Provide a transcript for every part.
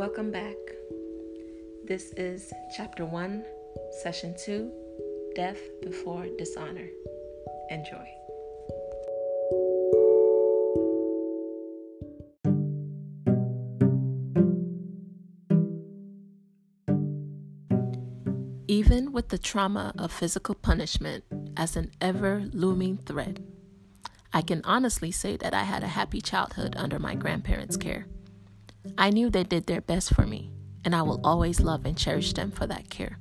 Welcome back. This is Chapter 1, Session 2 Death Before Dishonor. Enjoy. Even with the trauma of physical punishment as an ever looming threat, I can honestly say that I had a happy childhood under my grandparents' care. I knew they did their best for me, and I will always love and cherish them for that care.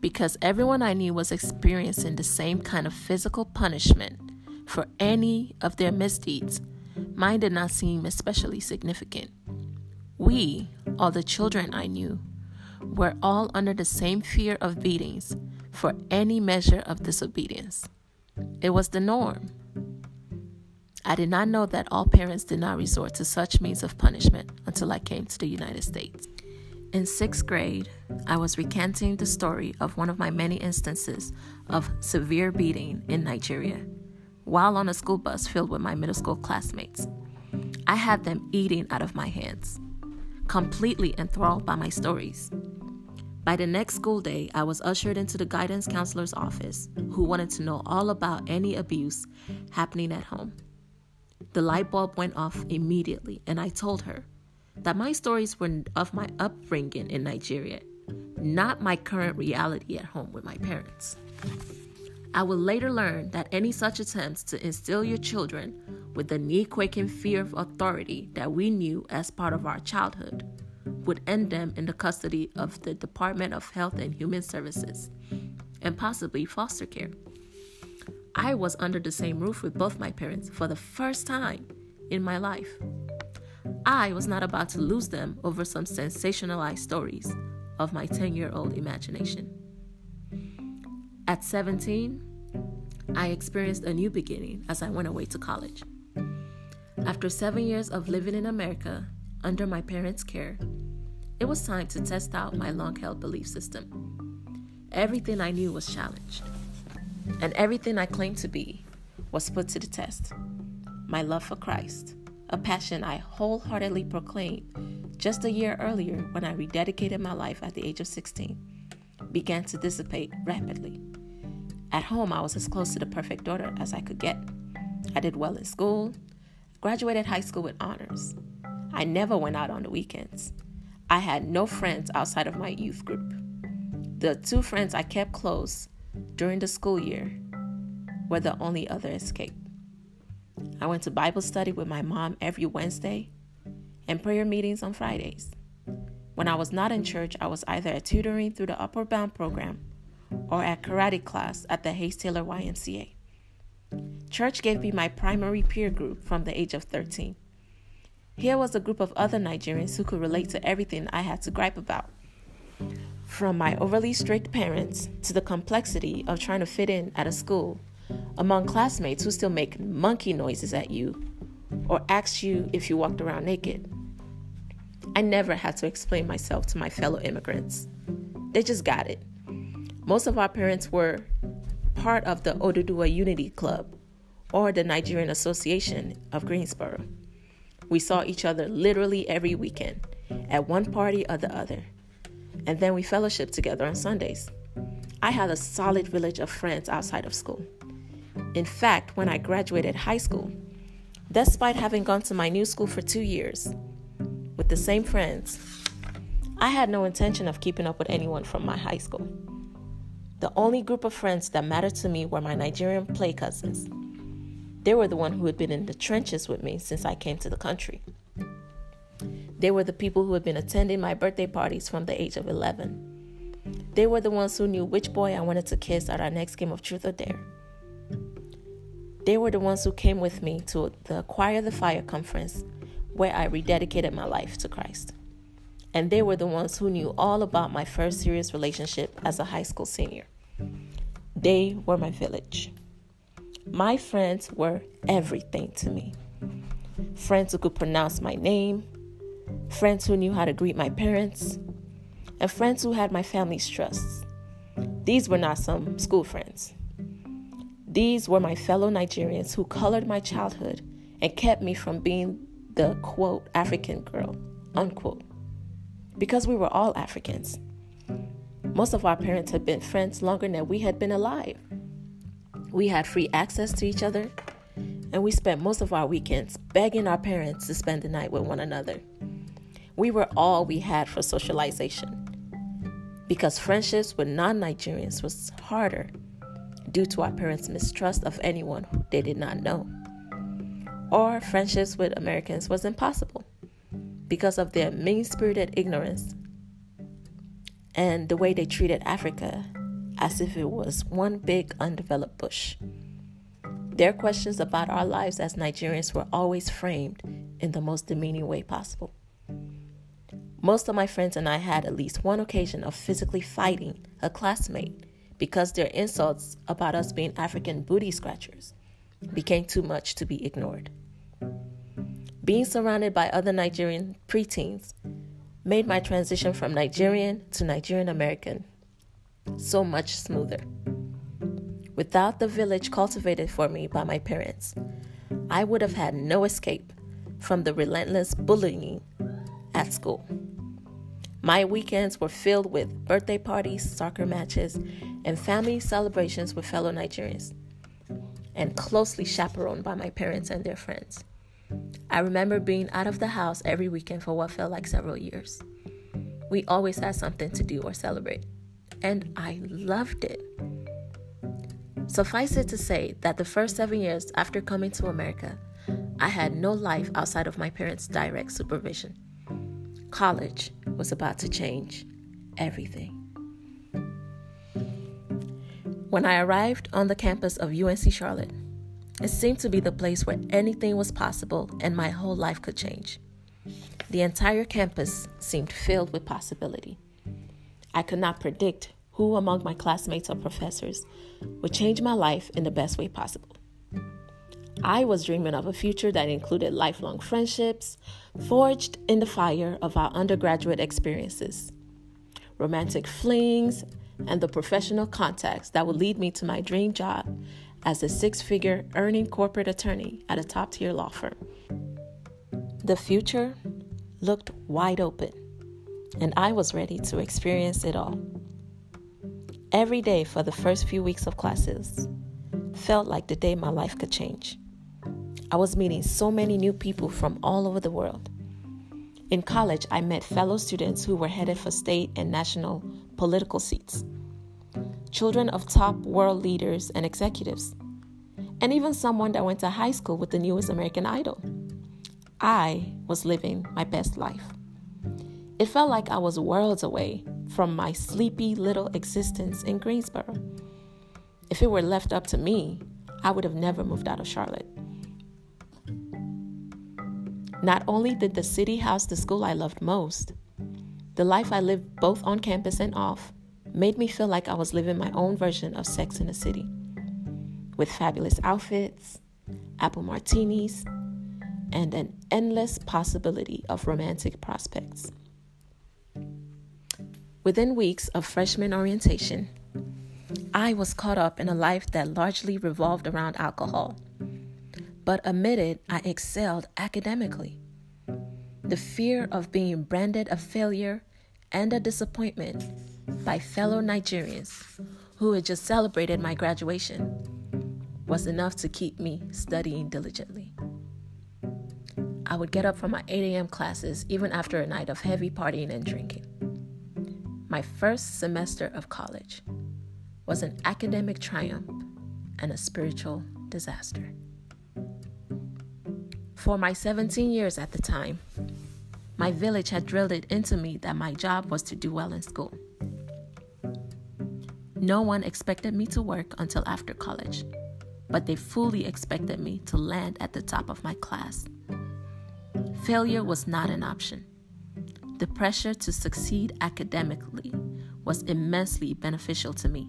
Because everyone I knew was experiencing the same kind of physical punishment for any of their misdeeds, mine did not seem especially significant. We, all the children I knew, were all under the same fear of beatings for any measure of disobedience. It was the norm. I did not know that all parents did not resort to such means of punishment until I came to the United States. In sixth grade, I was recanting the story of one of my many instances of severe beating in Nigeria while on a school bus filled with my middle school classmates. I had them eating out of my hands, completely enthralled by my stories. By the next school day, I was ushered into the guidance counselor's office, who wanted to know all about any abuse happening at home. The light bulb went off immediately, and I told her that my stories were of my upbringing in Nigeria, not my current reality at home with my parents. I would later learn that any such attempts to instill your children with the knee quaking fear of authority that we knew as part of our childhood would end them in the custody of the Department of Health and Human Services and possibly foster care. I was under the same roof with both my parents for the first time in my life. I was not about to lose them over some sensationalized stories of my 10 year old imagination. At 17, I experienced a new beginning as I went away to college. After seven years of living in America under my parents' care, it was time to test out my long held belief system. Everything I knew was challenged and everything I claimed to be was put to the test. My love for Christ, a passion I wholeheartedly proclaimed just a year earlier when I rededicated my life at the age of 16, began to dissipate rapidly. At home, I was as close to the perfect daughter as I could get. I did well in school, graduated high school with honors. I never went out on the weekends. I had no friends outside of my youth group. The two friends I kept close during the school year were the only other escape. I went to Bible study with my mom every Wednesday and prayer meetings on Fridays. When I was not in church, I was either at tutoring through the Upward Bound program or at karate class at the Hayes Taylor YMCA. Church gave me my primary peer group from the age of 13. Here was a group of other Nigerians who could relate to everything I had to gripe about from my overly strict parents to the complexity of trying to fit in at a school among classmates who still make monkey noises at you or ask you if you walked around naked. I never had to explain myself to my fellow immigrants. They just got it. Most of our parents were part of the Oduduwa Unity Club or the Nigerian Association of Greensboro. We saw each other literally every weekend at one party or the other and then we fellowship together on Sundays. I had a solid village of friends outside of school. In fact, when I graduated high school, despite having gone to my new school for two years with the same friends, I had no intention of keeping up with anyone from my high school. The only group of friends that mattered to me were my Nigerian play cousins. They were the one who had been in the trenches with me since I came to the country. They were the people who had been attending my birthday parties from the age of 11. They were the ones who knew which boy I wanted to kiss at our next game of Truth or Dare. They were the ones who came with me to the Acquire the Fire conference where I rededicated my life to Christ. And they were the ones who knew all about my first serious relationship as a high school senior. They were my village. My friends were everything to me. Friends who could pronounce my name, friends who knew how to greet my parents, and friends who had my family's trust. These were not some school friends. These were my fellow Nigerians who colored my childhood and kept me from being the quote African girl, unquote. because we were all Africans. Most of our parents had been friends longer than we had been alive. We had free access to each other, and we spent most of our weekends begging our parents to spend the night with one another. We were all we had for socialization because friendships with non Nigerians was harder due to our parents' mistrust of anyone they did not know. Or friendships with Americans was impossible because of their mean spirited ignorance and the way they treated Africa as if it was one big undeveloped bush. Their questions about our lives as Nigerians were always framed in the most demeaning way possible. Most of my friends and I had at least one occasion of physically fighting a classmate because their insults about us being African booty scratchers became too much to be ignored. Being surrounded by other Nigerian preteens made my transition from Nigerian to Nigerian American so much smoother. Without the village cultivated for me by my parents, I would have had no escape from the relentless bullying at school. My weekends were filled with birthday parties, soccer matches, and family celebrations with fellow Nigerians, and closely chaperoned by my parents and their friends. I remember being out of the house every weekend for what felt like several years. We always had something to do or celebrate, and I loved it. Suffice it to say that the first seven years after coming to America, I had no life outside of my parents' direct supervision. College was about to change everything. When I arrived on the campus of UNC Charlotte, it seemed to be the place where anything was possible and my whole life could change. The entire campus seemed filled with possibility. I could not predict who among my classmates or professors would change my life in the best way possible. I was dreaming of a future that included lifelong friendships, forged in the fire of our undergraduate experiences, romantic flings, and the professional contacts that would lead me to my dream job as a six figure earning corporate attorney at a top tier law firm. The future looked wide open, and I was ready to experience it all. Every day for the first few weeks of classes felt like the day my life could change. I was meeting so many new people from all over the world. In college, I met fellow students who were headed for state and national political seats, children of top world leaders and executives, and even someone that went to high school with the newest American Idol. I was living my best life. It felt like I was worlds away from my sleepy little existence in Greensboro. If it were left up to me, I would have never moved out of Charlotte. Not only did the city house the school I loved most, the life I lived both on campus and off made me feel like I was living my own version of Sex in the City. With fabulous outfits, apple martinis, and an endless possibility of romantic prospects. Within weeks of freshman orientation, I was caught up in a life that largely revolved around alcohol but it, I excelled academically. The fear of being branded a failure and a disappointment by fellow Nigerians who had just celebrated my graduation was enough to keep me studying diligently. I would get up from my 8 a.m. classes even after a night of heavy partying and drinking. My first semester of college was an academic triumph and a spiritual disaster. For my 17 years at the time, my village had drilled it into me that my job was to do well in school. No one expected me to work until after college, but they fully expected me to land at the top of my class. Failure was not an option. The pressure to succeed academically was immensely beneficial to me.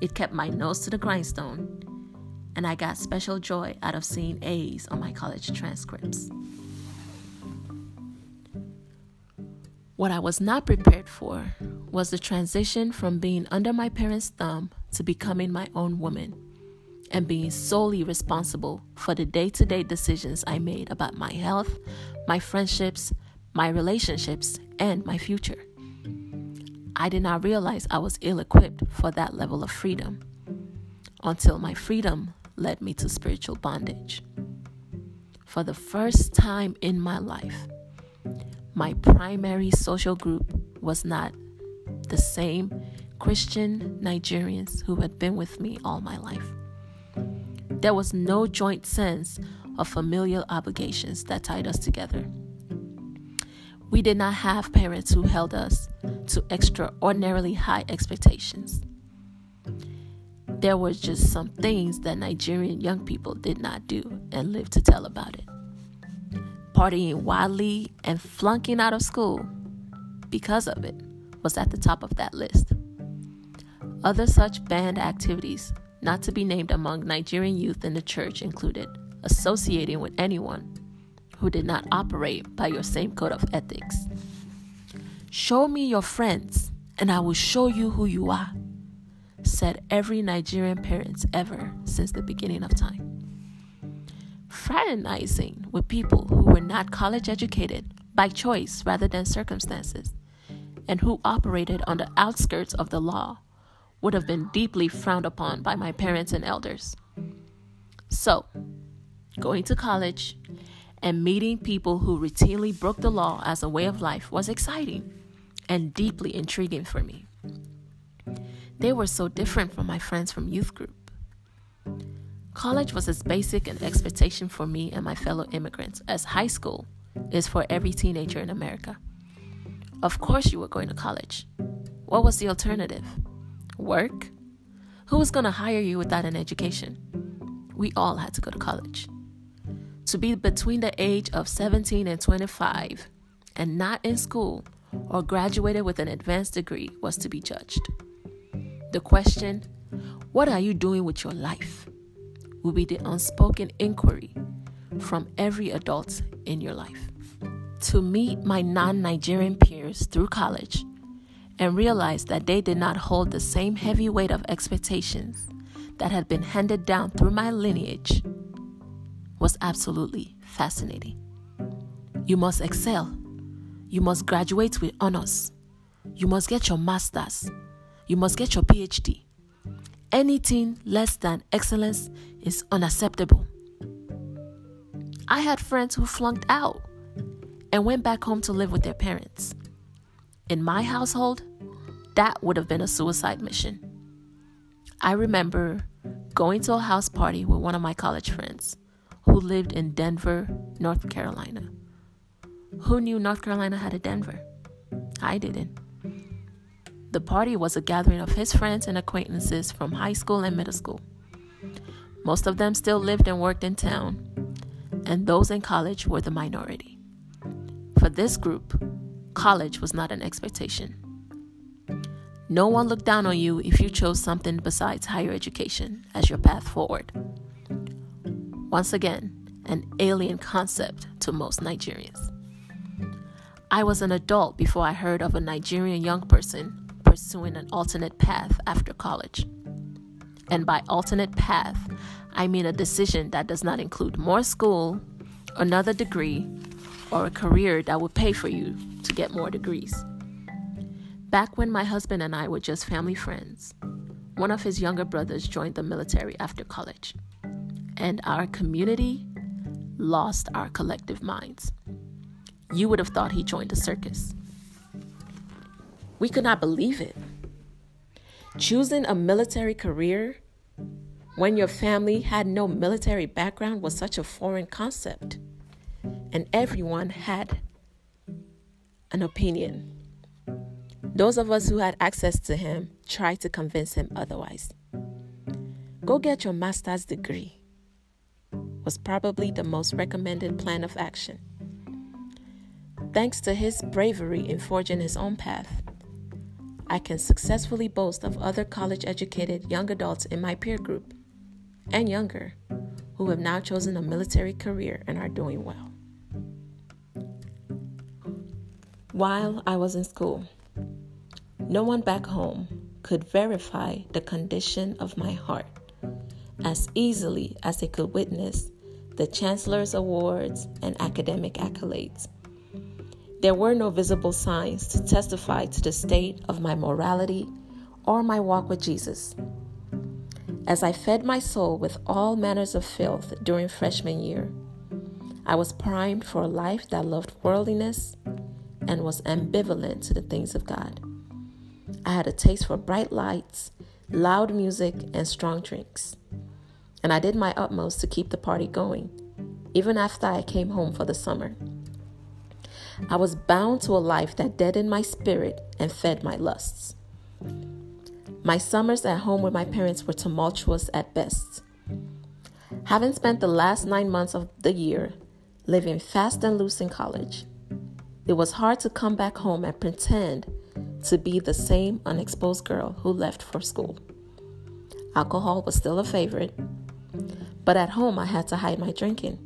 It kept my nose to the grindstone and I got special joy out of seeing A's on my college transcripts. What I was not prepared for was the transition from being under my parents' thumb to becoming my own woman and being solely responsible for the day to day decisions I made about my health, my friendships, my relationships, and my future. I did not realize I was ill equipped for that level of freedom until my freedom led me to spiritual bondage. For the first time in my life, my primary social group was not the same Christian Nigerians who had been with me all my life. There was no joint sense of familial obligations that tied us together. We did not have parents who held us to extraordinarily high expectations. There were just some things that Nigerian young people did not do and live to tell about it. Partying wildly and flunking out of school because of it was at the top of that list. Other such banned activities, not to be named among Nigerian youth in the church, included associating with anyone who did not operate by your same code of ethics. Show me your friends, and I will show you who you are said every Nigerian parents ever since the beginning of time. Fraternizing with people who were not college educated by choice rather than circumstances, and who operated on the outskirts of the law, would have been deeply frowned upon by my parents and elders. So, going to college and meeting people who routinely broke the law as a way of life was exciting and deeply intriguing for me. They were so different from my friends from youth group. College was as basic an expectation for me and my fellow immigrants as high school is for every teenager in America. Of course, you were going to college. What was the alternative? Work? Who was going to hire you without an education? We all had to go to college. To be between the age of 17 and 25 and not in school or graduated with an advanced degree was to be judged. The question, What are you doing with your life? will be the unspoken inquiry from every adult in your life. To meet my non Nigerian peers through college and realize that they did not hold the same heavy weight of expectations that had been handed down through my lineage was absolutely fascinating. You must excel. You must graduate with honors. You must get your master's you must get your PhD. Anything less than excellence is unacceptable. I had friends who flunked out and went back home to live with their parents. In my household, that would have been a suicide mission. I remember going to a house party with one of my college friends who lived in Denver, North Carolina. Who knew North Carolina had a Denver? I didn't. The party was a gathering of his friends and acquaintances from high school and middle school. Most of them still lived and worked in town, and those in college were the minority. For this group, college was not an expectation. No one looked down on you if you chose something besides higher education as your path forward. Once again, an alien concept to most Nigerians. I was an adult before I heard of a Nigerian young person pursuing an alternate path after college. And by alternate path, I mean a decision that does not include more school, another degree, or a career that would pay for you to get more degrees. Back when my husband and I were just family friends, one of his younger brothers joined the military after college, and our community lost our collective minds. You would have thought he joined a circus. We could not believe it. Choosing a military career when your family had no military background was such a foreign concept, and everyone had an opinion. Those of us who had access to him tried to convince him otherwise. Go get your master's degree was probably the most recommended plan of action. Thanks to his bravery in forging his own path, I can successfully boast of other college educated young adults in my peer group and younger who have now chosen a military career and are doing well. While I was in school, no one back home could verify the condition of my heart as easily as they could witness the Chancellor's awards and academic accolades. There were no visible signs to testify to the state of my morality or my walk with Jesus. As I fed my soul with all manners of filth during freshman year, I was primed for a life that loved worldliness and was ambivalent to the things of God. I had a taste for bright lights, loud music, and strong drinks. And I did my utmost to keep the party going, even after I came home for the summer. I was bound to a life that deadened my spirit and fed my lusts. My summers at home with my parents were tumultuous at best. Having spent the last nine months of the year living fast and loose in college, it was hard to come back home and pretend to be the same unexposed girl who left for school. Alcohol was still a favorite, but at home I had to hide my drinking.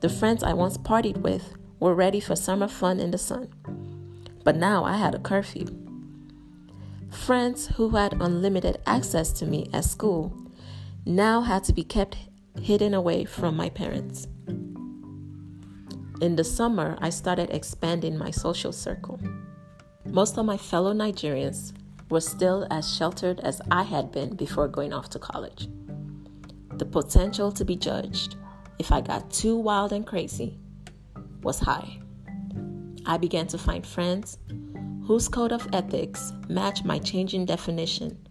The friends I once partied with were ready for summer fun in the sun, but now I had a curfew. Friends who had unlimited access to me at school now had to be kept hidden away from my parents. In the summer, I started expanding my social circle. Most of my fellow Nigerians were still as sheltered as I had been before going off to college. The potential to be judged if I got too wild and crazy was high. I began to find friends whose code of ethics matched my changing definition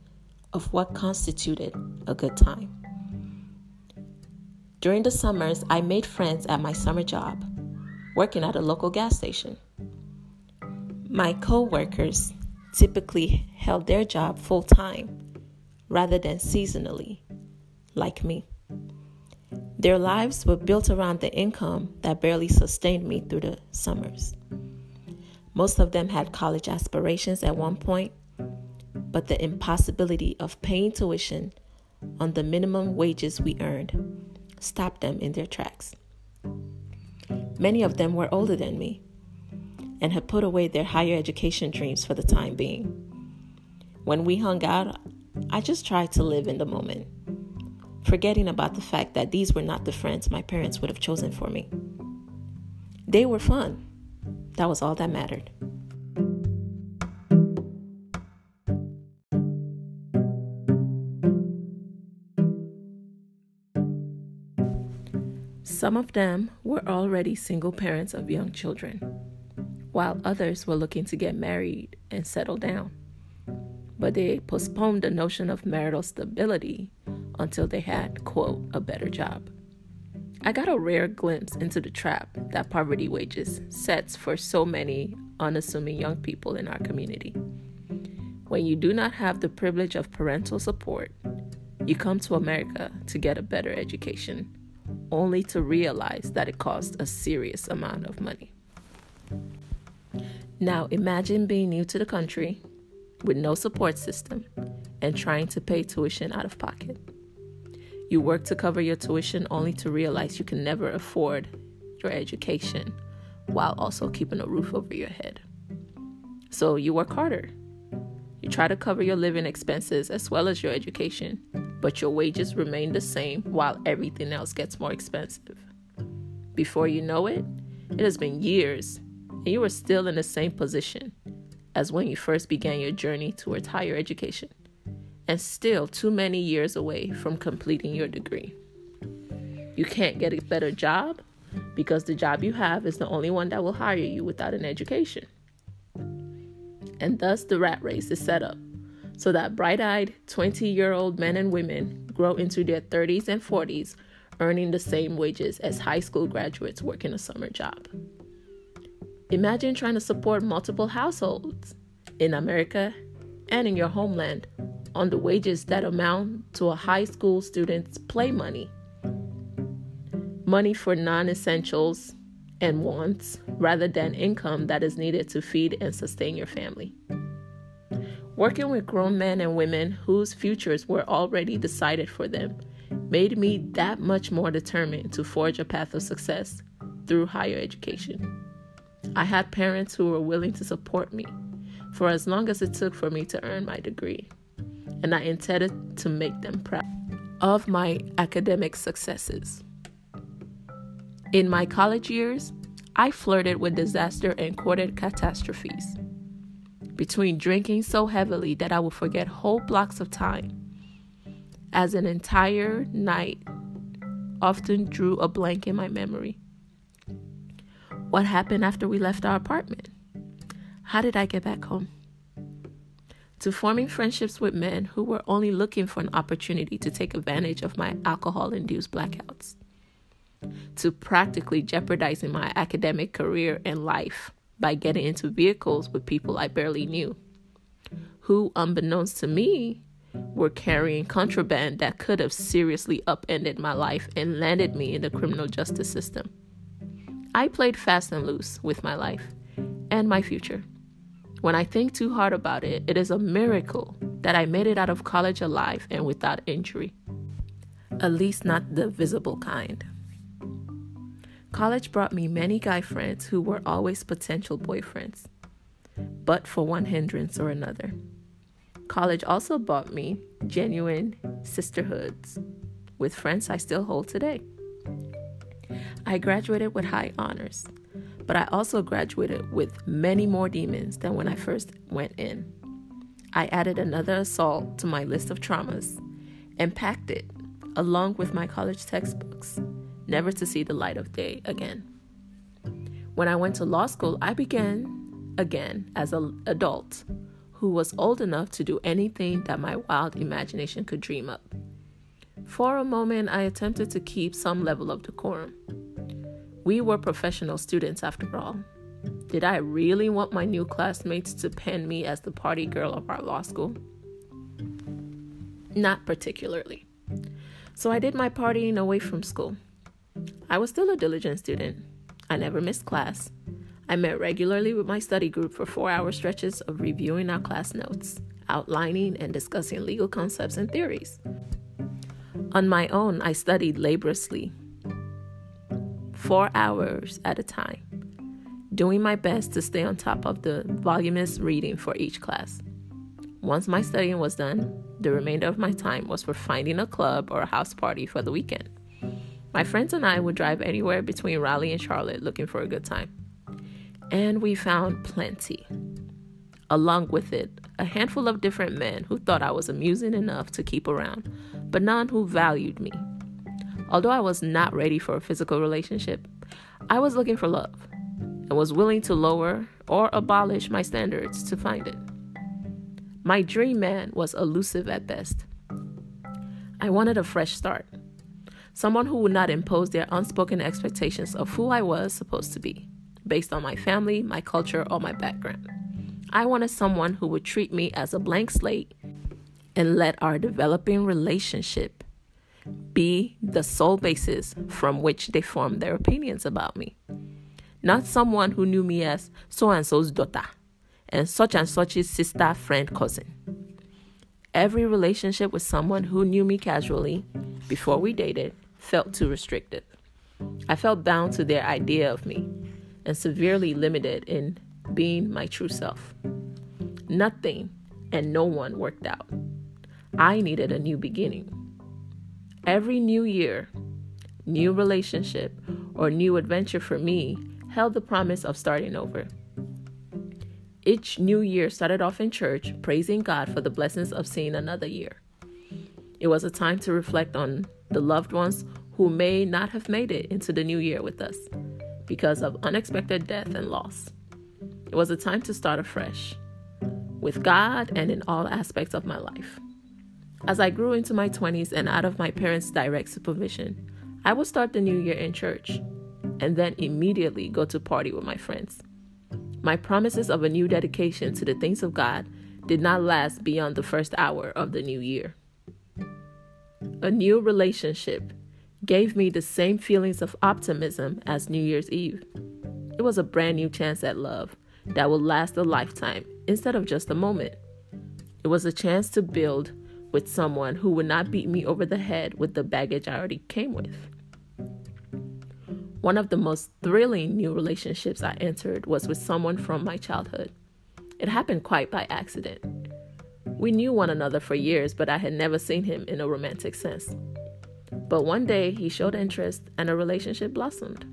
of what constituted a good time. During the summers, I made friends at my summer job, working at a local gas station. My co workers typically held their job full time rather than seasonally, like me. Their lives were built around the income that barely sustained me through the summers. Most of them had college aspirations at one point, but the impossibility of paying tuition on the minimum wages we earned stopped them in their tracks. Many of them were older than me and had put away their higher education dreams for the time being. When we hung out, I just tried to live in the moment forgetting about the fact that these were not the friends my parents would have chosen for me. They were fun. That was all that mattered. Some of them were already single parents of young children, while others were looking to get married and settle down. But they postponed the notion of marital stability until they had, quote, a better job. I got a rare glimpse into the trap that poverty wages sets for so many unassuming young people in our community. When you do not have the privilege of parental support, you come to America to get a better education, only to realize that it costs a serious amount of money. Now, imagine being new to the country with no support system and trying to pay tuition out of pocket. You work to cover your tuition only to realize you can never afford your education while also keeping a roof over your head. So you work harder. You try to cover your living expenses as well as your education, but your wages remain the same while everything else gets more expensive. Before you know it, it has been years and you are still in the same position as when you first began your journey towards higher education and still too many years away from completing your degree. You can't get a better job because the job you have is the only one that will hire you without an education. And thus, the rat race is set up so that bright eyed 20 year old men and women grow into their 30s and 40s earning the same wages as high school graduates working a summer job. Imagine trying to support multiple households in America and in your homeland on the wages that amount to a high school student's play money. Money for non essentials and wants rather than income that is needed to feed and sustain your family. Working with grown men and women whose futures were already decided for them made me that much more determined to forge a path of success through higher education. I had parents who were willing to support me for as long as it took for me to earn my degree and I intended to make them proud of my academic successes. In my college years, I flirted with disaster and courted catastrophes. Between drinking so heavily that I would forget whole blocks of time, as an entire night often drew a blank in my memory. What happened after we left our apartment? How did I get back home? To forming friendships with men who were only looking for an opportunity to take advantage of my alcohol induced blackouts. To practically jeopardizing my academic career and life by getting into vehicles with people I barely knew, who, unbeknownst to me, were carrying contraband that could have seriously upended my life and landed me in the criminal justice system. I played fast and loose with my life and my future. When I think too hard about it, it is a miracle that I made it out of college alive and without injury. At least not the visible kind. College brought me many guy friends who were always potential boyfriends, but for one hindrance or another. College also brought me genuine sisterhoods with friends I still hold today. I graduated with high honors, but I also graduated with many more demons than when I first went in. I added another assault to my list of traumas and packed it along with my college textbooks never to see the light of day again. When I went to law school, I began again as an adult who was old enough to do anything that my wild imagination could dream up. For a moment, I attempted to keep some level of decorum. We were professional students after all. Did I really want my new classmates to pen me as the party girl of our law school? Not particularly. So I did my partying away from school. I was still a diligent student. I never missed class. I met regularly with my study group for four hour stretches of reviewing our class notes, outlining and discussing legal concepts and theories. On my own, I studied laboriously, four hours at a time, doing my best to stay on top of the voluminous reading for each class. Once my studying was done, the remainder of my time was for finding a club or a house party for the weekend. My friends and I would drive anywhere between Raleigh and Charlotte looking for a good time. And we found plenty. Along with it, a handful of different men who thought I was amusing enough to keep around, but none who valued me. Although I was not ready for a physical relationship, I was looking for love and was willing to lower or abolish my standards to find it. My dream man was elusive at best. I wanted a fresh start someone who would not impose their unspoken expectations of who I was supposed to be, based on my family, my culture, or my background. I wanted someone who would treat me as a blank slate and let our developing relationship be the sole basis from which they form their opinions about me. Not someone who knew me as so and so's daughter and such and such's sister, friend, cousin. Every relationship with someone who knew me casually before we dated felt too restricted. I felt bound to their idea of me and severely limited in being my true self. Nothing and no one worked out. I needed a new beginning. Every new year, new relationship, or new adventure for me held the promise of starting over. Each new year started off in church, praising God for the blessings of seeing another year. It was a time to reflect on the loved ones who may not have made it into the new year with us because of unexpected death and loss. It was a time to start afresh with God and in all aspects of my life. As I grew into my 20s and out of my parents' direct supervision, I would start the new year in church and then immediately go to party with my friends. My promises of a new dedication to the things of God did not last beyond the first hour of the new year. A new relationship gave me the same feelings of optimism as New Year's Eve. It was a brand new chance at love that would last a lifetime instead of just a moment. It was a chance to build with someone who would not beat me over the head with the baggage I already came with. One of the most thrilling new relationships I entered was with someone from my childhood. It happened quite by accident. We knew one another for years, but I had never seen him in a romantic sense. But one day he showed interest and a relationship blossomed.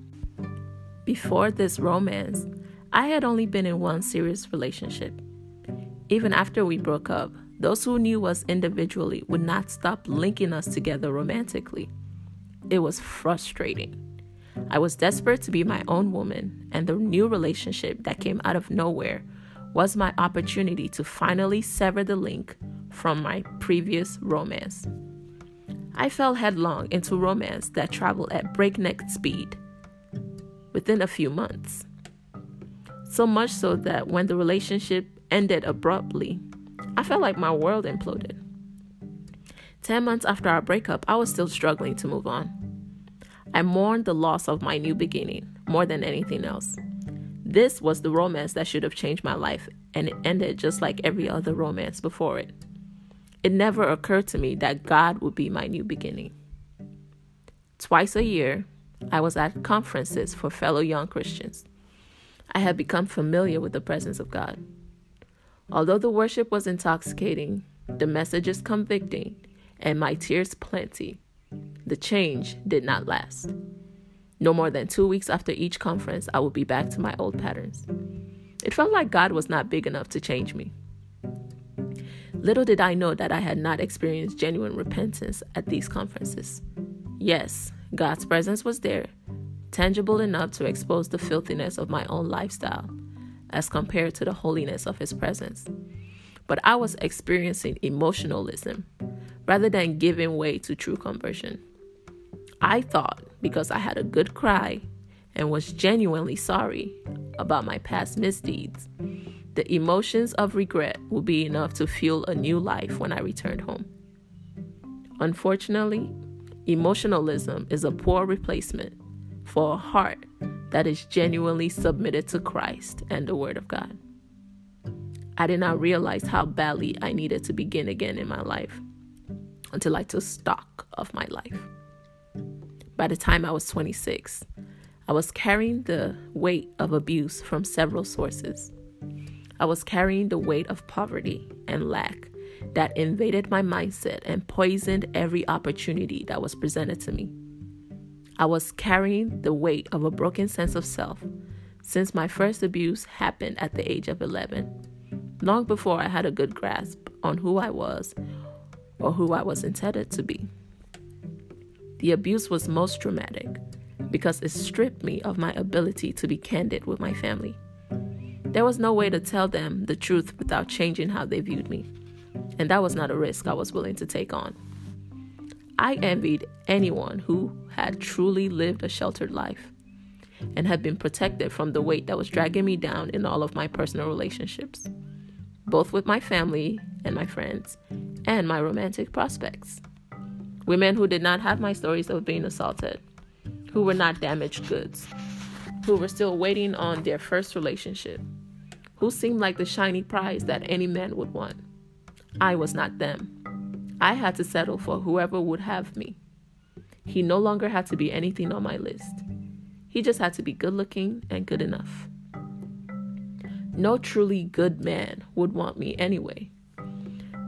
Before this romance, I had only been in one serious relationship. Even after we broke up, those who knew us individually would not stop linking us together romantically. It was frustrating. I was desperate to be my own woman, and the new relationship that came out of nowhere was my opportunity to finally sever the link from my previous romance. I fell headlong into romance that traveled at breakneck speed within a few months. So much so that when the relationship ended abruptly, I felt like my world imploded. 10 months after our breakup, I was still struggling to move on. I mourned the loss of my new beginning more than anything else. This was the romance that should have changed my life, and it ended just like every other romance before it. It never occurred to me that God would be my new beginning. Twice a year, I was at conferences for fellow young Christians. I had become familiar with the presence of God. Although the worship was intoxicating, the message is convicting, and my tears plenty, the change did not last. No more than two weeks after each conference, I would be back to my old patterns. It felt like God was not big enough to change me. Little did I know that I had not experienced genuine repentance at these conferences. Yes, God's presence was there, tangible enough to expose the filthiness of my own lifestyle as compared to the holiness of His presence. But I was experiencing emotionalism rather than giving way to true conversion. I thought because I had a good cry and was genuinely sorry about my past misdeeds, the emotions of regret would be enough to fuel a new life when I returned home. Unfortunately, emotionalism is a poor replacement for a heart that is genuinely submitted to Christ and the Word of God. I did not realize how badly I needed to begin again in my life until I took stock of my life. By the time I was 26, I was carrying the weight of abuse from several sources. I was carrying the weight of poverty and lack that invaded my mindset and poisoned every opportunity that was presented to me. I was carrying the weight of a broken sense of self since my first abuse happened at the age of 11, long before I had a good grasp on who I was or who I was intended to be. The abuse was most traumatic because it stripped me of my ability to be candid with my family. There was no way to tell them the truth without changing how they viewed me, and that was not a risk I was willing to take on. I envied anyone who had truly lived a sheltered life and had been protected from the weight that was dragging me down in all of my personal relationships, both with my family and my friends, and my romantic prospects. Women who did not have my stories of being assaulted, who were not damaged goods, who were still waiting on their first relationship, who seemed like the shiny prize that any man would want. I was not them. I had to settle for whoever would have me. He no longer had to be anything on my list. He just had to be good looking and good enough. No truly good man would want me anyway.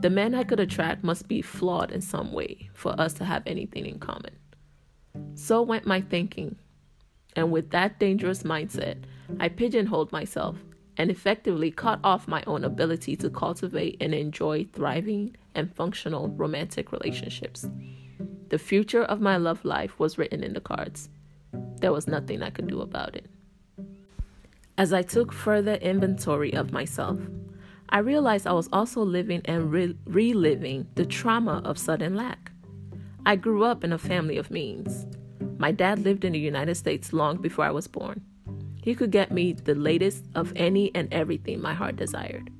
The man I could attract must be flawed in some way for us to have anything in common. So went my thinking. And with that dangerous mindset, I pigeonholed myself and effectively cut off my own ability to cultivate and enjoy thriving and functional romantic relationships. The future of my love life was written in the cards. There was nothing I could do about it. As I took further inventory of myself, I realized I was also living and re- reliving the trauma of sudden lack. I grew up in a family of means. My dad lived in the United States long before I was born. He could get me the latest of any and everything my heart desired.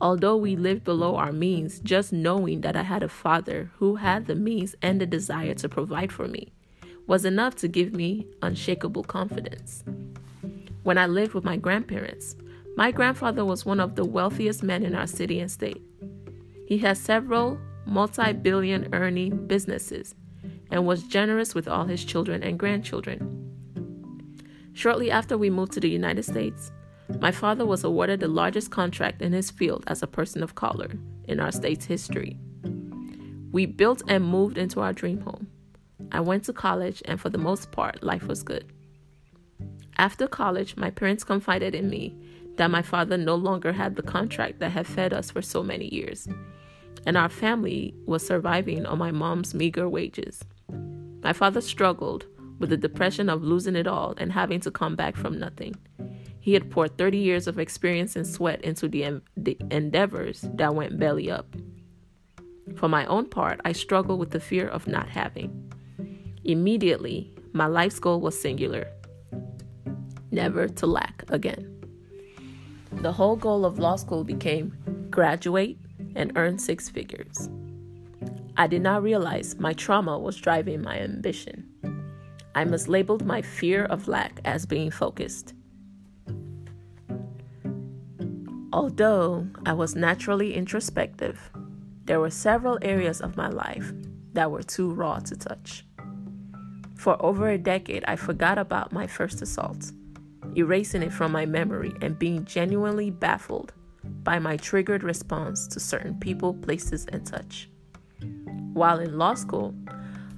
Although we lived below our means, just knowing that I had a father who had the means and the desire to provide for me was enough to give me unshakable confidence. When I lived with my grandparents, my grandfather was one of the wealthiest men in our city and state. He had several multi billion earning businesses and was generous with all his children and grandchildren. Shortly after we moved to the United States, my father was awarded the largest contract in his field as a person of color in our state's history. We built and moved into our dream home. I went to college, and for the most part, life was good. After college, my parents confided in me that my father no longer had the contract that had fed us for so many years, and our family was surviving on my mom's meager wages. My father struggled with the depression of losing it all and having to come back from nothing. He had poured 30 years of experience and sweat into the, en- the endeavors that went belly up. For my own part, I struggled with the fear of not having. Immediately, my life's goal was singular never to lack again. The whole goal of law school became graduate and earn six figures. I did not realize my trauma was driving my ambition. I mislabeled my fear of lack as being focused. Although I was naturally introspective, there were several areas of my life that were too raw to touch. For over a decade, I forgot about my first assault, erasing it from my memory and being genuinely baffled by my triggered response to certain people, places, and touch. While in law school,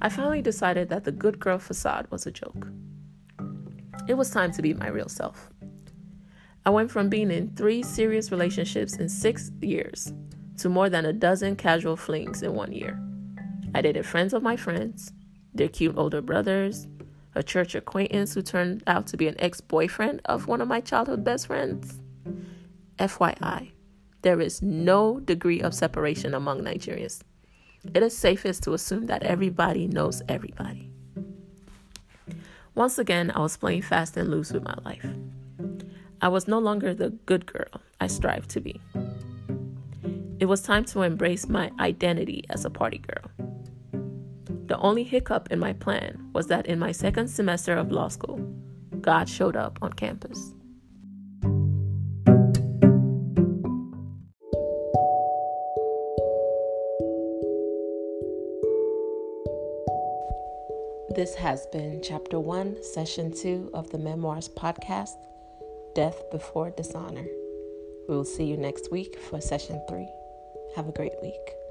I finally decided that the good girl facade was a joke. It was time to be my real self. I went from being in three serious relationships in six years to more than a dozen casual flings in one year. I dated friends of my friends, their cute older brothers, a church acquaintance who turned out to be an ex boyfriend of one of my childhood best friends. FYI, there is no degree of separation among Nigerians. It is safest to assume that everybody knows everybody. Once again, I was playing fast and loose with my life. I was no longer the good girl I strived to be. It was time to embrace my identity as a party girl. The only hiccup in my plan was that in my second semester of law school, God showed up on campus. This has been Chapter 1, Session 2 of the Memoirs Podcast Death Before Dishonor. We will see you next week for Session 3. Have a great week.